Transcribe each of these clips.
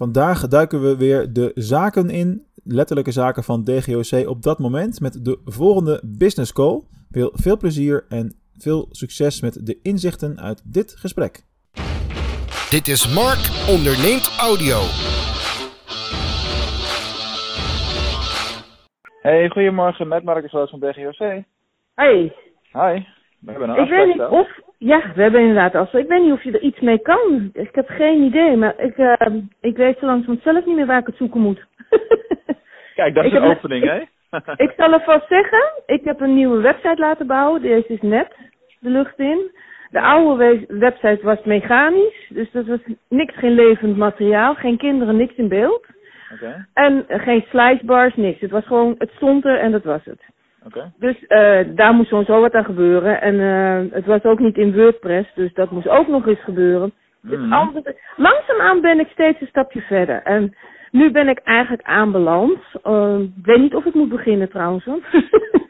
Vandaag duiken we weer de zaken in, letterlijke zaken van DGOC op dat moment, met de volgende business call. Veel, veel plezier en veel succes met de inzichten uit dit gesprek. Dit is Mark onderneemt audio. Hey, goedemorgen, met Marcus Roos van DGOC. Hey, Hi, we hebben een ik weet niet of... Ja, we hebben inderdaad afspraak. Ik weet niet of je er iets mee kan. Ik heb geen idee, maar ik, eh, ik weet zo langzamerhand zelf niet meer waar ik het zoeken moet. Kijk, dat is Ik een opening, hè? ik zal alvast zeggen, ik heb een nieuwe website laten bouwen. Deze is net de lucht in. De oude we- website was mechanisch, dus dat was niks, geen levend materiaal, geen kinderen, niks in beeld. En geen slicebars, niks. Het was gewoon, het stond er en dat was het. Oké. Dus eh, daar moest sowieso wat aan gebeuren. En eh, het was ook niet in WordPress, dus dat moest ook nog eens gebeuren. Dus Mhm. langzaamaan ben ik steeds een stapje verder. En nu ben ik eigenlijk aanbeland. Eh, ik weet niet of ik moet beginnen trouwens.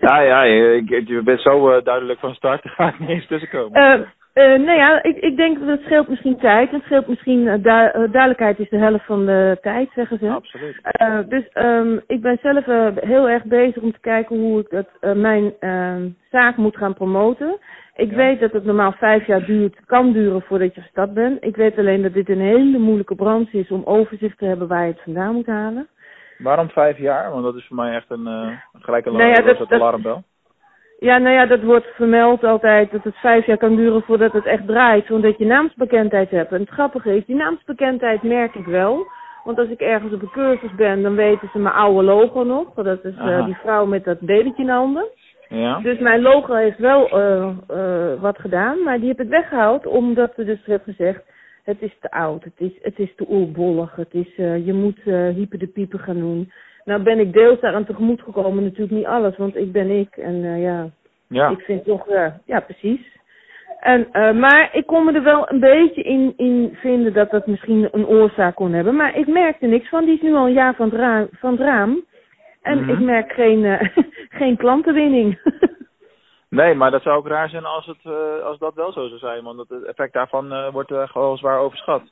Ja, ja, je, je- bent zo duidelijk van start, daar ga ik niet eens tussenkomen. Eh, nou ja, ik, ik denk dat het scheelt misschien tijd. Het scheelt misschien, eh, du- eh, duidelijkheid is de helft van de tijd, zeggen ze. Absoluut. Dus ehm, ik ben zelf heel erg bezig om te kijken hoe ik dat, mijn ehm, zaak moet gaan promoten. Ik Ja. weet dat het normaal vijf jaar duurt, kan duren voordat je gestart bent. Ik weet alleen dat dit een hele moeilijke branche is om overzicht te hebben waar je het vandaan moet halen. Waarom vijf jaar? Want dat is voor mij echt een, een gelijke Nou ja, dat, dat- alarmbel. Ja, nou ja, dat wordt vermeld altijd dat het vijf jaar kan duren voordat het echt draait, omdat je naamsbekendheid hebt. En het grappige is, die naamsbekendheid merk ik wel. Want als ik ergens op een cursus ben, dan weten ze mijn oude logo nog. Dat is eh, die vrouw met dat babytje in de handen. Ja? Dus mijn logo heeft wel eh, eh, wat gedaan, maar die heb ik weggehaald omdat er dus werd gezegd, het is te oud, het is, het is te oerbollig, het is, je moet hyper de pieper gaan doen. Nou ben ik deels daaraan tegemoet gekomen, natuurlijk niet alles, want ik ben ik en eh, ja, Ja. ik vind toch, eh, ja precies. En, eh, maar ik kon me er wel een beetje in, in vinden dat dat misschien een oorzaak kon hebben. Maar ik merkte niks van. Die is nu al een jaar van het raam. Van het raam. En Mhm. ik merk geen, geen klantenwinning. Nee, maar dat zou ook raar zijn als, het, als dat wel zo zou zijn. Want het effect daarvan wordt eh, gewoon zwaar overschat.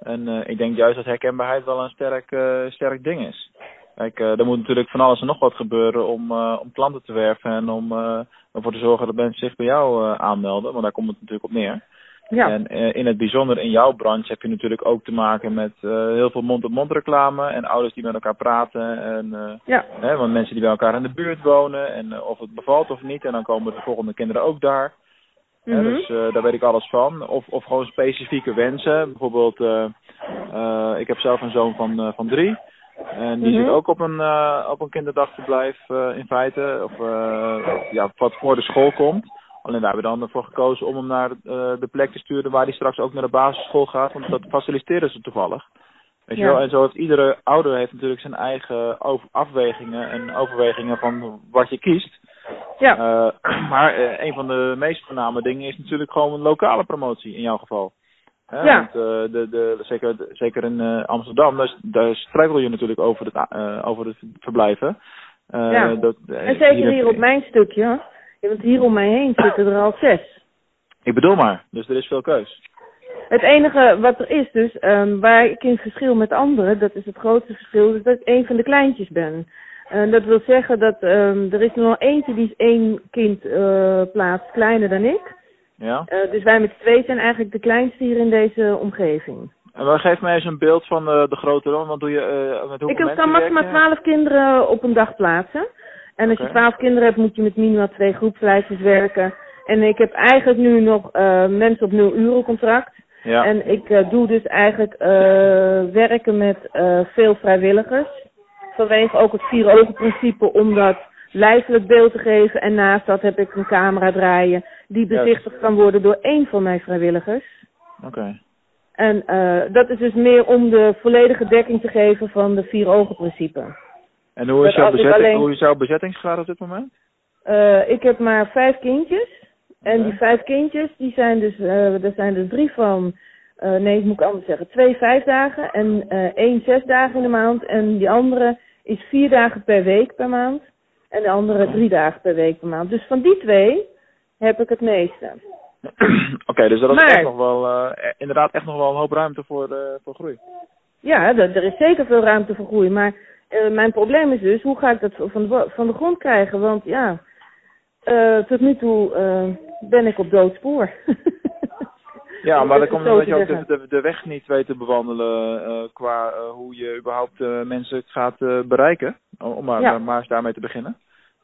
En ik denk juist dat herkenbaarheid wel een sterk, eh, sterk ding is. Kijk, eh, er moet natuurlijk van alles en nog wat gebeuren om, eh, om klanten te werven en om eh, ervoor te zorgen dat mensen zich bij jou aanmelden. Want daar komt het natuurlijk op neer. ja. En in het bijzonder in jouw branche heb je natuurlijk ook te maken met heel veel mond-op-mond reclame en ouders die met elkaar praten. En, ja. hè, want mensen die bij elkaar in de buurt wonen en of het bevalt of niet. En dan komen de volgende kinderen ook daar. Hè, Mhm. dus daar weet ik alles van. Of, of gewoon specifieke wensen. Bijvoorbeeld, ik heb zelf een zoon van, van drie. En die Mhm. zit ook op een, eh, op een kinderdagverblijf eh, in feite. Of eh, ja, wat voor de school komt. Alleen daar hebben we dan ervoor gekozen om hem naar de plek te sturen waar hij straks ook naar de basisschool gaat. Want dat faciliteren ze toevallig. Weet je wel? En zo heeft iedere ouder heeft natuurlijk zijn eigen afwegingen en overwegingen van wat je kiest. ja. Maar een van de meest voorname dingen is natuurlijk gewoon een lokale promotie in jouw geval. Hè, Ja. Want, eh, de, de, zeker, zeker in eh, Amsterdam, daar, daar struikel je natuurlijk over het, eh, over het verblijven. Ja. dat, En zeker hier op mijn stukje. want hier om mij heen zitten er al zes. Ik bedoel maar, dus er is veel keus. Het enige wat er is dus, ehm, waar ik in verschil met anderen, dat is het grootste verschil, is dat ik een van de kleintjes ben. En dat wil zeggen dat ehm, er is er nog eentje die is één kind eh plaats kleiner dan ik. Ja? Eh, dus wij met twee zijn eigenlijk de kleinste hier in deze omgeving. En geef mij eens een beeld van eh, de grote rol, want doe je eh, met hoeveel Ik kan maximaal twaalf kinderen op een dag plaatsen. En als je twaalf kinderen hebt, moet je met minimaal twee groepslijstjes werken. En ik heb eigenlijk nu nog mensen op nul uren contract. Ja. En ik doe dus eigenlijk eh, werken met veel vrijwilligers. Vanwege ook het vier ogen principe om dat lijfelijk beeld te geven. En naast dat heb ik een camera draaien die bezichtigd kan worden door één van mijn vrijwilligers. Oké. En eh, dat is dus meer om de volledige dekking te geven van de vier ogen principe. En hoe is, jouw bezetting, alleen- hoe is jouw bezettingsgraad op dit moment? Eh, ik heb maar vijf kindjes. En die vijf kindjes, die zijn dus, eh er zijn er drie van, nee, moet ik anders zeggen, twee vijf dagen en één zes dagen in de maand. En die andere is vier dagen per week per maand. En de andere drie dagen per week per maand. Dus van die twee heb ik het meeste. Oké, dus dat is Maar- echt nog wel, eh, inderdaad echt nog wel een hoop ruimte voor, eh, voor groei. Ja, er, er is zeker veel ruimte voor groei. Maar eh, mijn probleem is dus, hoe ga ik dat van de, van de grond krijgen? Want ja, tot nu toe ben ik op doodspoor. Ja, maar dan komt omdat je ook de, de, de weg niet weet te bewandelen qua hoe je überhaupt mensen gaat bereiken. Om om maar, Ja. maar eens daarmee te beginnen.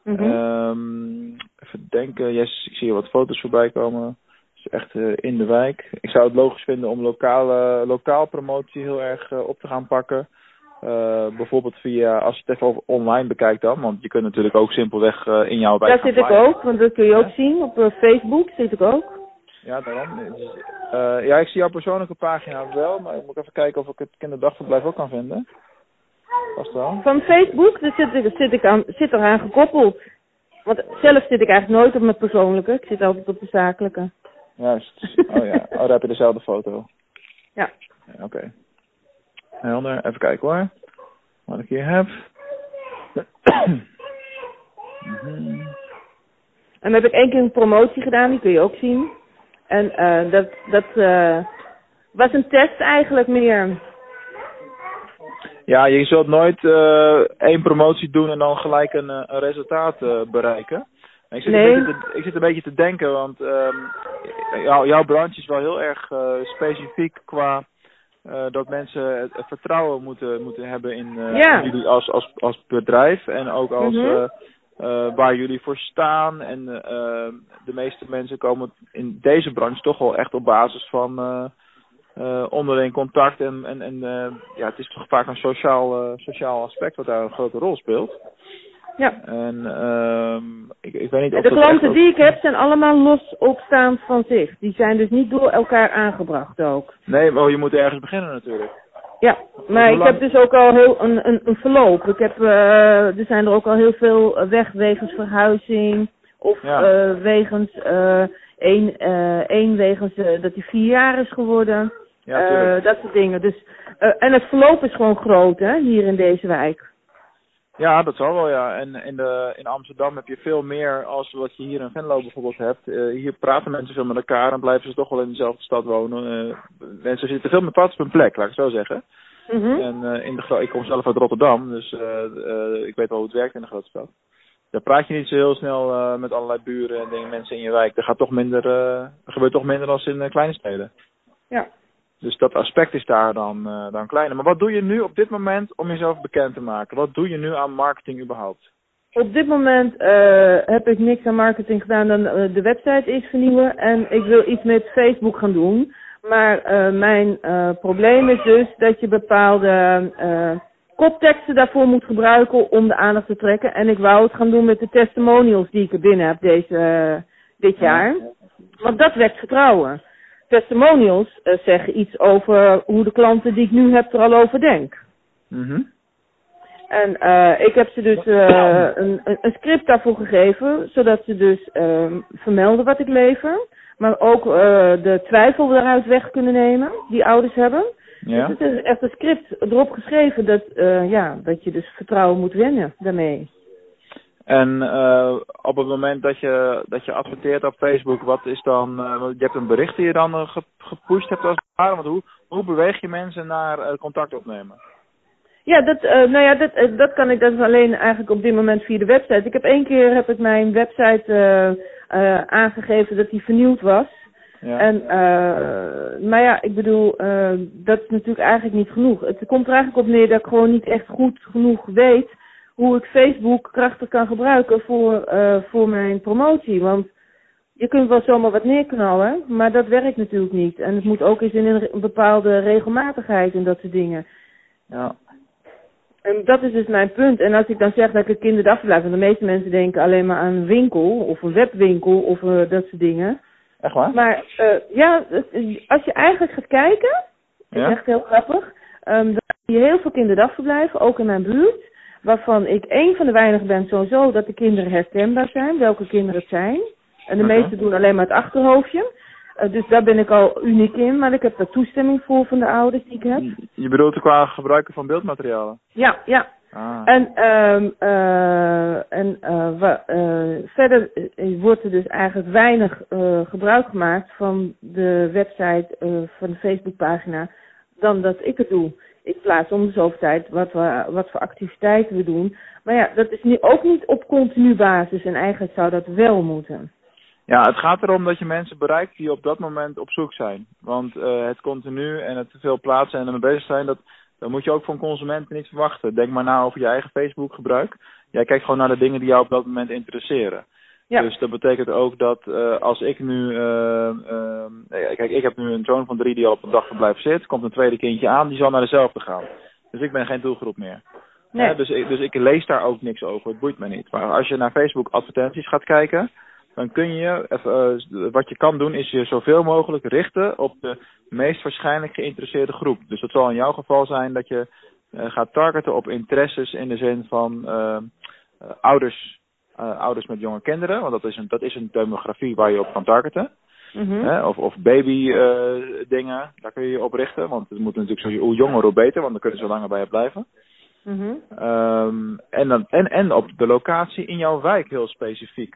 Mhm. Ehm, even denken, yes, ik zie hier wat foto's voorbij komen. Is echt eh, in de wijk. Ik zou het logisch vinden om lokale, lokaal promotie heel erg eh, op te gaan pakken. Eh, bijvoorbeeld via, als je het even online bekijkt dan, want je kunt natuurlijk ook simpelweg in jouw wijk gaan zit ik ook, want dat kun je ook zien. Op Facebook zit ik ook. Ja, daarom. Dus, ja, ik zie jouw persoonlijke pagina wel, maar ik moet even kijken of ik het kinderdagverblijf ook kan vinden. Wel. Van Facebook, daar zit ik, zit ik aan, zit eraan gekoppeld. Want zelf zit ik eigenlijk nooit op mijn persoonlijke. Ik zit altijd op de zakelijke. Juist. Oh ja, oh, daar heb je dezelfde foto. Ja. Ja, Oké. Helder, even kijken hoor. Wat ik hier heb. En dan heb ik één keer een promotie gedaan, die kun je ook zien. En eh, dat, dat eh, was een test eigenlijk meer. Ja, je zult nooit eh, één promotie doen en dan gelijk een, eh, een resultaat eh, bereiken. Ik zit, Nee. een beetje te, ik zit een beetje te denken, want ehm, jou- jouw branche is wel heel erg specifiek qua dat mensen het, het vertrouwen moeten, moeten hebben in, Ja. in jullie als, als, als bedrijf en ook als Mhm. waar jullie voor staan. En de meeste mensen komen in deze branche toch wel echt op basis van eh, onderling contact en, en, en eh, ja, het is toch vaak een sociaal, eh, sociaal aspect wat daar een grote rol speelt. Ja. En ehm ik, ik weet niet of de klanten ook- die ik heb zijn allemaal los opstaand van zich. Die zijn dus niet door elkaar aangebracht ook. Nee, maar je moet ergens beginnen natuurlijk. Ja, maar ik heb dus ook al heel een, een, een verloop. Ik heb, eh, er zijn er ook al heel veel weg wegens verhuizing. Of Ja. eh, wegens eh één, één wegens dat hij vier jaar is geworden. Ja, Eh, dat soort dingen. Dus, eh, en het verloop is gewoon groot hè, hier in deze wijk. Ja, dat zal wel, ja. En in, de, in Amsterdam heb je veel meer als wat je hier in Venlo bijvoorbeeld hebt. Eh, hier praten mensen veel met elkaar en blijven ze toch wel in dezelfde stad wonen. Mensen zitten veel meer pad op hun plek, laat ik het zo zeggen. Mhm. En in de, ik kom zelf uit Rotterdam, dus ik weet wel hoe het werkt in de grote stad. Daar praat je niet zo heel snel met allerlei buren en dingen, mensen in je wijk. Er, gaat toch minder, er gebeurt toch minder dan in kleine steden. Ja. Dus dat aspect is daar dan, eh, dan kleiner. Maar wat doe je nu op dit moment om jezelf bekend te maken? Wat doe je nu aan marketing überhaupt? Op dit moment eh, heb ik niks aan marketing gedaan dan eh, de website is vernieuwen. En ik wil iets met Facebook gaan doen. Maar mijn probleem is dus dat je bepaalde kopteksten daarvoor moet gebruiken om de aandacht te trekken. En ik wou het gaan doen met de testimonials die ik er binnen heb deze, dit jaar. Want dat wekt vertrouwen. Testimonials eh, zeggen iets over hoe de klanten die ik nu heb er al over denk. Mhm. En eh, ik heb ze dus eh, een, een, script daarvoor gegeven, zodat ze dus ehm, vermelden wat ik lever. Maar ook de twijfel daaruit weg kunnen nemen, die ouders hebben. Ja. Dus het is echt een script erop geschreven dat, ja, dat je dus vertrouwen moet winnen daarmee. En eh, op het moment dat je, dat je adverteert op Facebook, wat is dan, want je hebt een bericht die je dan eh, ge- gepusht hebt als het ware, want hoe, hoe beweeg je mensen naar contact opnemen? Ja, dat, eh, nou ja, dat, dat kan ik is alleen eigenlijk op dit moment via de website. Ik heb één keer heb ik mijn website aangegeven dat die vernieuwd was. Ja. En, eh, maar ja, ik bedoel, dat is natuurlijk eigenlijk niet genoeg. Het komt er eigenlijk op neer dat ik gewoon niet echt goed genoeg weet hoe ik Facebook krachtig kan gebruiken voor, eh, voor mijn promotie. Want je kunt wel zomaar wat neerknallen, maar dat werkt natuurlijk niet. En het moet ook eens in een, bepaalde regelmatigheid en dat soort dingen. ja. En dat is dus mijn punt. En als ik dan zeg dat ik een kinderdagverblijf, want de meeste mensen denken alleen maar aan een winkel of een webwinkel of eh, dat soort dingen. Echt waar? Maar eh, ja, als je eigenlijk gaat kijken, Ja? is echt heel grappig, ehm dan zie je heel veel kinderdagverblijven, ook in mijn buurt, waarvan ik één van de weinigen ben sowieso dat de kinderen herkenbaar zijn, welke kinderen het zijn. En de Oké. meesten doen alleen maar het achterhoofdje. Eh, dus daar ben ik al uniek in, maar ik heb daar toestemming voor van de ouders die ik heb. Je bedoelt qua gebruiken van beeldmaterialen? Ja, ja. Ah. En, ehm eh en eh, verder wordt er dus eigenlijk weinig gebruik gemaakt van de website, van de Facebookpagina, dan dat ik het doe. Ik plaats om de zoveel tijd wat, we, wat voor activiteiten we doen. Maar ja, dat is nu ook niet op continu basis en eigenlijk zou dat wel moeten. Ja, het gaat erom dat je mensen bereikt die op dat moment op zoek zijn. Want uh, het continu en het te veel plaatsen en ermee bezig zijn, dat, dat moet je ook van consumenten niet verwachten. Denk maar na over je eigen Facebook gebruik. Jij kijkt gewoon naar de dingen die jou op dat moment interesseren. Ja. Dus dat betekent ook dat uh, als ik nu, uh, uh, kijk, ik heb nu een zoon van drie die al op een dagverblijf zit, komt een tweede kindje aan, die zal naar dezelfde gaan. Dus ik ben geen doelgroep meer. Nee. dus, ik, dus ik lees daar ook niks over, het boeit me niet. Maar als je naar Facebook advertenties gaat kijken, dan kun je, wat je kan doen, is je zoveel mogelijk richten op de meest waarschijnlijk geïnteresseerde groep. Dus dat zal in jouw geval zijn dat je gaat targeten op interesses in de zin van uh, ouders, met jonge kinderen, want dat is een, dat is een demografie waar je op kan targeten. Hè? Of, of baby dingen, daar kun je je op richten, want het moet natuurlijk zo hoe jonger hoe beter, want dan kunnen ze langer bij je blijven. Mm-hmm. Um, en, dan, en, en op de locatie in jouw wijk heel specifiek.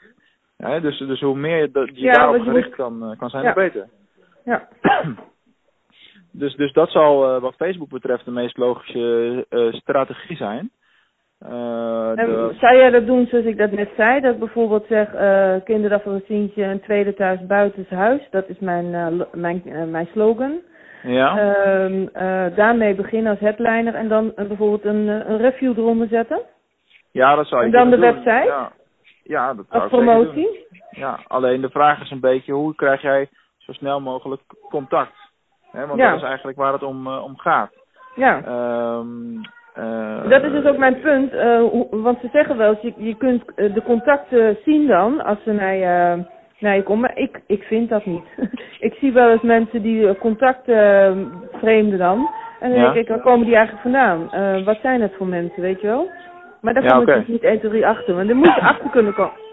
Ja, dus, dus hoe meer je, je daarop gericht kan, kan zijn, hoe beter. Ja. dus, dus dat zal uh, wat Facebook betreft de meest logische uh, strategie zijn. Uh, de... Zou jij dat doen zoals ik dat net zei? Dat bijvoorbeeld zeg, uh, kinderen van een zientje een tweede thuis buiten huis. Dat is mijn, mijn, mijn slogan. Ja. Ehm, daarmee beginnen als headliner en dan bijvoorbeeld een, een review eronder zetten. Ja, dat zou je En dan de doen. website? Ja. Ja, dat Als promotie? Ja, alleen de vraag is een beetje hoe krijg jij zo snel mogelijk contact? He, want ja. dat is eigenlijk waar het om, om gaat. Ja. Um, uh, dat is dus ook mijn punt. Uh, want ze zeggen wel je, je kunt de contacten zien dan als ze naar je, naar je komen. Maar ik, ik vind dat niet. ik zie wel eens mensen die contacten vreemden dan. En dan ja. denk ik, waar komen die eigenlijk vandaan? wat zijn het voor mensen, weet je wel? Maar daar ja, kom ik dus niet 1, 2, 3 achter. Want daar moet je achter kunnen komen.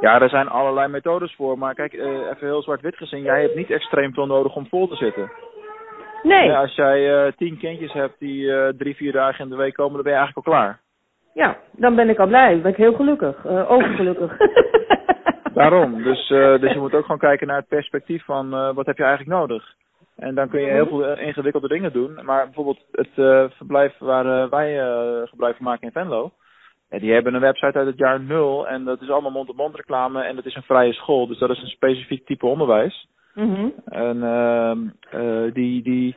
Ja, er zijn allerlei methodes voor. Maar kijk, uh, even heel zwart-wit gezien. Jij hebt niet extreem veel nodig om vol te zitten. Nee. Ja, als jij uh, tien kindjes hebt die uh, drie, vier dagen in de week komen, dan ben je eigenlijk al klaar. Ja, dan ben ik al blij. Dan ben ik heel gelukkig. overgelukkig. Daarom. Dus, dus je moet ook gewoon kijken naar het perspectief van wat heb je eigenlijk nodig. En dan kun je heel veel ingewikkelde dingen doen. Maar bijvoorbeeld het uh, verblijf waar uh, wij uh, gebruik van maken in Venlo. Ja, die hebben een website uit het jaar nul. En dat is allemaal mond-op-mond reclame. En dat is een vrije school. Dus dat is een specifiek type onderwijs. Mm-hmm. En uh, die, die,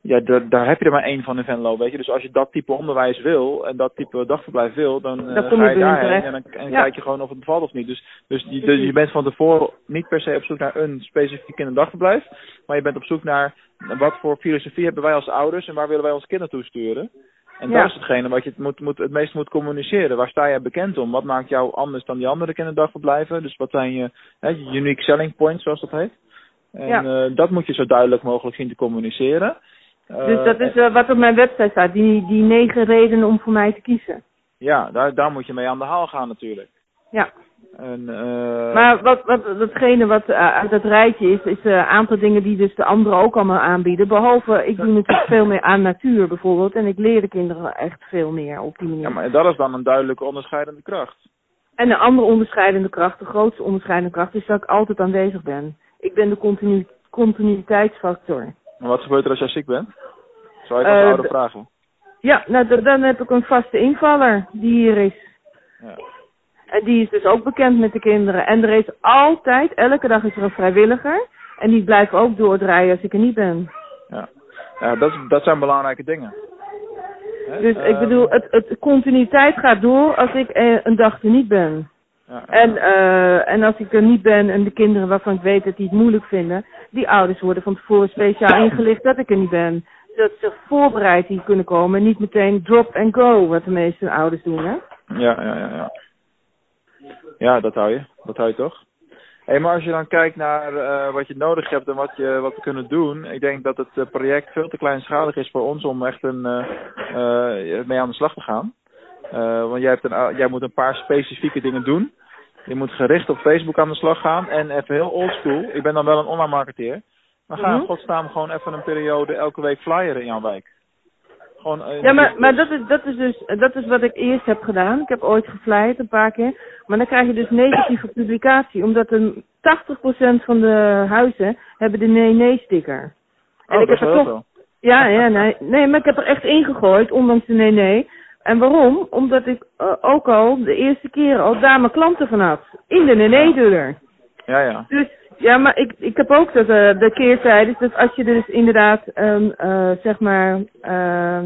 ja, daar, heb je er maar één van in Venlo, weet je. Dus als je dat type onderwijs wil en dat type dagverblijf wil, dan uh, ga je daarheen en dan en ja. kijk je gewoon of het bevalt of niet. Dus, dus, dus je bent van tevoren niet per se op zoek naar een specifiek kinderdagverblijf, maar je bent op zoek naar wat voor filosofie hebben wij als ouders en waar willen wij onze kinderen toesturen. En ja. dat is hetgene wat je het, moet, moet, het meest moet communiceren. Waar sta jij bekend om? Wat maakt jou anders dan die andere kinderdagverblijven? Dus wat zijn je, hè, je unique selling points, zoals dat heet? En ja. uh, dat moet je zo duidelijk mogelijk zien te communiceren. Dus dat is uh, wat op mijn website staat, die, die negen redenen om voor mij te kiezen. Ja, daar, daar moet je mee aan de haal gaan natuurlijk. Ja. En, uh... Maar wat, wat, datgene wat uit dat rijtje is, is een aantal dingen die dus de anderen ook allemaal aanbieden. Behalve, ik doe natuurlijk veel meer aan natuur bijvoorbeeld. En ik leer de kinderen echt veel meer op die manier. Ja, maar dat is dan een duidelijke onderscheidende kracht. En een andere onderscheidende kracht, de grootste onderscheidende kracht, is dat ik altijd aanwezig ben. Ik ben de continu continuïteitsfactor. Maar wat gebeurt er als jij ziek bent? Zou je dat uh, ouder vragen? Ja, nou dan heb ik een vaste invaller die hier is. Ja. En die is dus ook bekend met de kinderen. En er is altijd, elke dag is er een vrijwilliger. En die blijven ook doordraaien als ik er niet ben. Ja, ja dat, dat zijn belangrijke dingen. He? Dus uh, ik bedoel, het, het continuïteit gaat door als ik een dag er niet ben. Ja, en, uh, en als ik er niet ben en de kinderen waarvan ik weet dat die het moeilijk vinden, die ouders worden van tevoren speciaal ingelicht dat ik er niet ben. Zodat ze voorbereid hier kunnen komen en niet meteen drop and go, wat de meeste ouders doen, hè? Ja, ja, ja, ja. Ja, dat hou je. Dat hou je toch? Hé, hey, maar als je dan kijkt naar uh, wat je nodig hebt en wat, je, wat we kunnen doen. Ik denk dat het uh, project veel te kleinschalig is voor ons om echt een, uh, mee aan de slag te gaan. Want jij, hebt een, jij moet een paar specifieke dingen doen. Je moet gericht op Facebook aan de slag gaan. En even heel oldschool. Ik ben dan wel een online marketeer. Maar ga in Mhm. godsnaam gewoon even een periode elke week flyeren in jouw wijk. Gewoon, uh, Ja, maar, maar dat, is, dat, is dus, dat is wat ik eerst heb gedaan. Ik heb ooit geflyerd een paar keer. Maar dan krijg je dus negatieve publicatie. Omdat een 80% van de huizen hebben de nee-nee-sticker. Oh, En ik dat heb is er wel toch, Ja, ja, nee. Nee, maar ik heb er echt ingegooid, ondanks de nee, nee. En waarom? Omdat ik eh, ook al de eerste keer al daar mijn klanten van had. In de deur. Ja, ja. Dus ja, maar ik, ik heb ook dat, eh, de keerzijde. Dus als je dus inderdaad, ehm, eh, zeg maar, eh,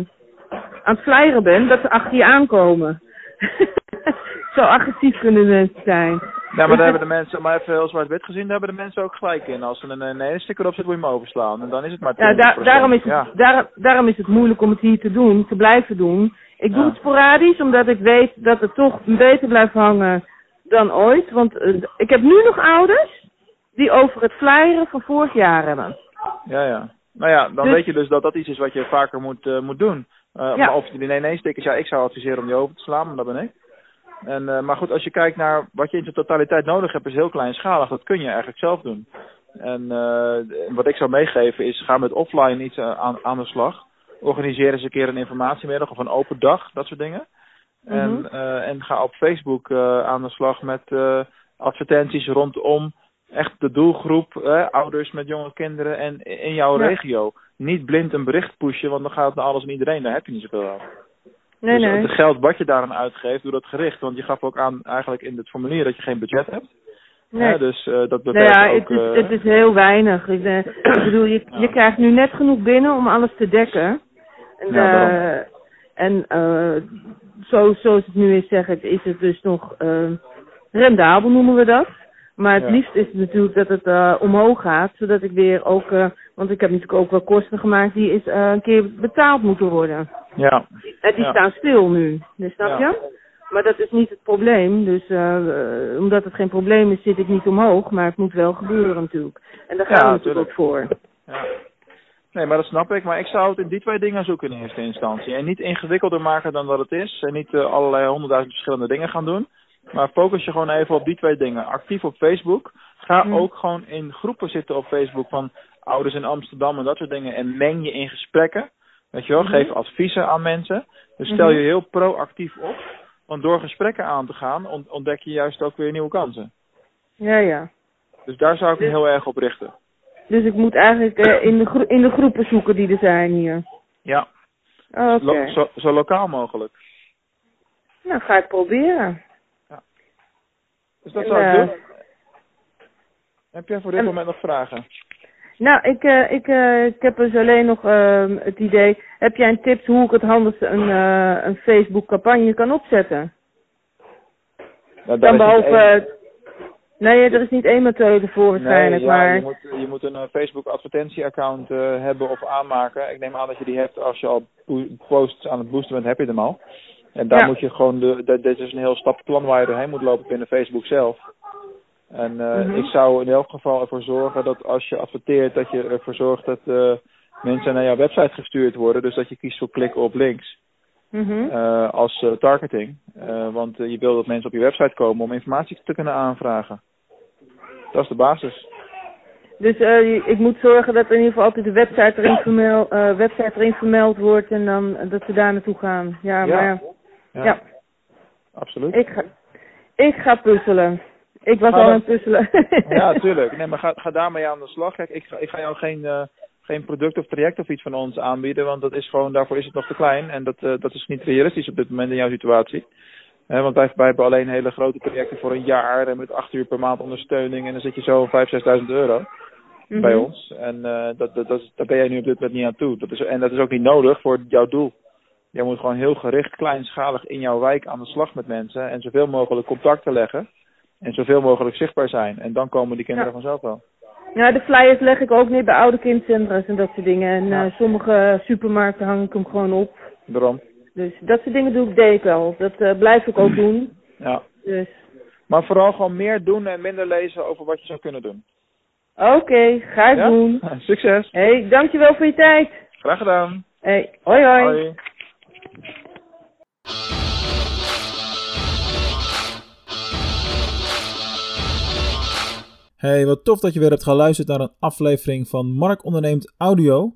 aan het flyeren bent, dat ze achter je aankomen. Zo agressief kunnen mensen zijn. Ja, maar daar hebben de mensen, maar even heel zwart-wit gezien, daar hebben de mensen ook gelijk in. Als er een, een ene sticker op zit, moet je hem overslaan. En dan is het maar 20%. Ja, daar, daarom, is het, Ja, daar, daarom is het moeilijk om het hier te doen, te blijven doen. Ik doe het sporadisch, omdat ik weet dat het toch beter blijft hangen dan ooit. Want eh, ik heb nu nog ouders die over het flyeren van vorig jaar hebben. ja, ja. Nou ja, dan Dus- weet je dus dat dat iets is wat je vaker moet, eh, moet doen. Eh, Ja. Maar of die nee-nee-stickers, ja, ik zou adviseren om die over te slaan, maar dat ben ik. En, maar goed, als je kijkt naar wat je in zijn totaliteit nodig hebt, is heel kleinschalig. Dat kun je eigenlijk zelf doen. En wat ik zou meegeven is, ga met offline iets aan, aan de slag. Organiseer eens een keer een informatiemiddag of een open dag, dat soort dingen. Mhm. En, eh, en ga op Facebook eh, aan de slag met eh, advertenties rondom echt de doelgroep, ouders met jonge kinderen en in jouw Ja. regio. Niet blind een bericht pushen, want dan gaat het naar alles en iedereen. Daar heb je niet zoveel aan. Nee, dus nee. het geld wat je daaraan uitgeeft, doe dat gericht. Want je gaf ook aan eigenlijk in het formulier dat je geen budget hebt. nee. Hè, dus dat Nou beperkt ja, ook... het is, het is heel weinig. Ik, ik bedoel, je, je Ja. krijgt nu net genoeg binnen om alles te dekken. En, Ja, eh, en eh, zo, zoals het nu is, zeg ik, is het dus nog eh, rendabel, noemen we dat. Maar het Ja. liefst is het natuurlijk dat het eh, omhoog gaat, zodat ik weer ook, want ik heb natuurlijk ook wel kosten gemaakt die eh, een keer betaald moeten worden. ja, En die Ja. staan stil nu, dus snap Ja. je? Maar dat is niet het probleem. Dus omdat het geen probleem is, zit ik niet omhoog. Maar het moet wel gebeuren natuurlijk. En daar gaan we natuurlijk ook voor. ja. Nee, maar dat snap ik. Maar ik zou het in die twee dingen zoeken in eerste instantie. En niet ingewikkelder maken dan dat het is. En niet eh, allerlei honderdduizend verschillende dingen gaan doen. Maar focus je gewoon even op die twee dingen. Actief op Facebook. Ga Hmm. ook gewoon in groepen zitten op Facebook van ouders in Amsterdam en dat soort dingen. En meng je in gesprekken. Weet je wel, Mhm. geef adviezen aan mensen. Dus stel Mhm. je heel proactief op. Want door gesprekken aan te gaan, ont- ontdek je juist ook weer nieuwe kansen. Ja, ja. Dus daar zou ik me heel erg op richten. Dus ik moet eigenlijk eh, in, de gro- in de groepen zoeken die er zijn hier. Ja, Oké. lo- zo, zo lokaal mogelijk. Nou, ga ik proberen. Dus dat zou ik eh, doen. Heb jij voor dit en- moment nog vragen? Nou, ik, eh, ik, eh, ik heb dus alleen nog ehm, het idee. Heb jij een tips hoe ik het handigste een, eh, een Facebook campagne kan opzetten? Nou, daar Dan is niet behalve... één- eh, Nee, er is niet één methode voor waarschijnlijk, nee, ja, maar... je moet, je moet een eh, Facebook advertentieaccount eh, hebben of aanmaken. Ik neem aan dat je die hebt als je al po- posts aan het boosten bent, heb je hem al. En daar Ja. moet je gewoon, de, de- dit is een heel stappenplan waar je doorheen moet lopen binnen Facebook zelf. En eh, Mhm. ik zou in elk geval ervoor zorgen dat als je adverteert, dat je ervoor zorgt dat mensen naar jouw website gestuurd worden. Dus dat je kiest voor klikken op links. Mhm. als targeting. Want je wil dat mensen op je website komen om informatie te kunnen aanvragen. Dat is de basis. Dus eh, ik moet zorgen dat in ieder geval altijd de website erin, vermeld, eh, website erin vermeld wordt en dan eh, dat ze daar naartoe gaan. Ja, Ja. maar ja, Ja, absoluut. ik, ga, ik ga puzzelen. Ik was Ga al aan het puzzelen. Ja, tuurlijk. Nee, maar ga, ga daarmee aan de slag. Kijk, ik ga, ik ga jou geen, eh, geen product of traject of iets van ons aanbieden, want dat is gewoon, daarvoor is het nog te klein. En dat, dat is niet realistisch op dit moment in jouw situatie. Want wij, wij hebben alleen hele grote projecten voor een jaar en met acht uur per maand ondersteuning. En dan zit je zo 5.000, 6.000 euro Mhm. bij ons. En eh, dat, dat, dat daar ben jij nu op dit moment niet aan toe. Dat is, en dat is ook niet nodig voor jouw doel. Jij moet gewoon heel gericht, kleinschalig in jouw wijk aan de slag met mensen. En zoveel mogelijk contacten leggen. En zoveel mogelijk zichtbaar zijn. En dan komen die kinderen Ja. vanzelf wel. Ja, de flyers leg ik ook neer bij oude kindcentra's en dat soort dingen. En Ja. eh, sommige supermarkten hang ik hem gewoon op. Daarom. Dus dat soort dingen doe ik, deed ik al. Dat eh, blijf ik ook doen. Ja. Dus Maar vooral gewoon meer doen en minder lezen over wat je zou kunnen doen. oké, ga ik Ja? doen. Succes. hey, dankjewel voor je tijd. Graag gedaan. hey, hoi hoi. Hoi. Hey, wat tof dat je weer hebt geluisterd naar een aflevering van Mark Onderneemt Audio.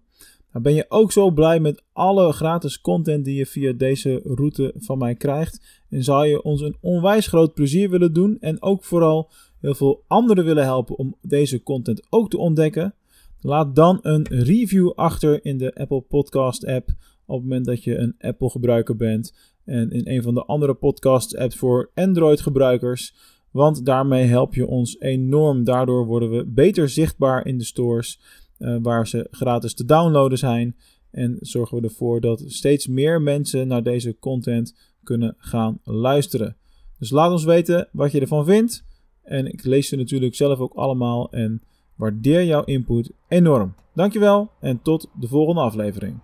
Dan ben je ook zo blij met alle gratis content die je via deze route van mij krijgt. En zou je ons een onwijs groot plezier willen doen en ook vooral heel veel anderen willen helpen om deze content ook te ontdekken. Laat dan een review achter in de Apple Podcast app op het moment dat je een Apple gebruiker bent en in een van de andere podcast apps voor Android gebruikers. Want daarmee help je ons enorm. Daardoor worden we beter zichtbaar in de stores uh, waar ze gratis te downloaden zijn. En zorgen we ervoor dat steeds meer mensen naar deze content kunnen gaan luisteren. Dus laat ons weten wat je ervan vindt. En ik lees ze natuurlijk zelf ook allemaal en waardeer jouw input enorm. Dankjewel en tot de volgende aflevering.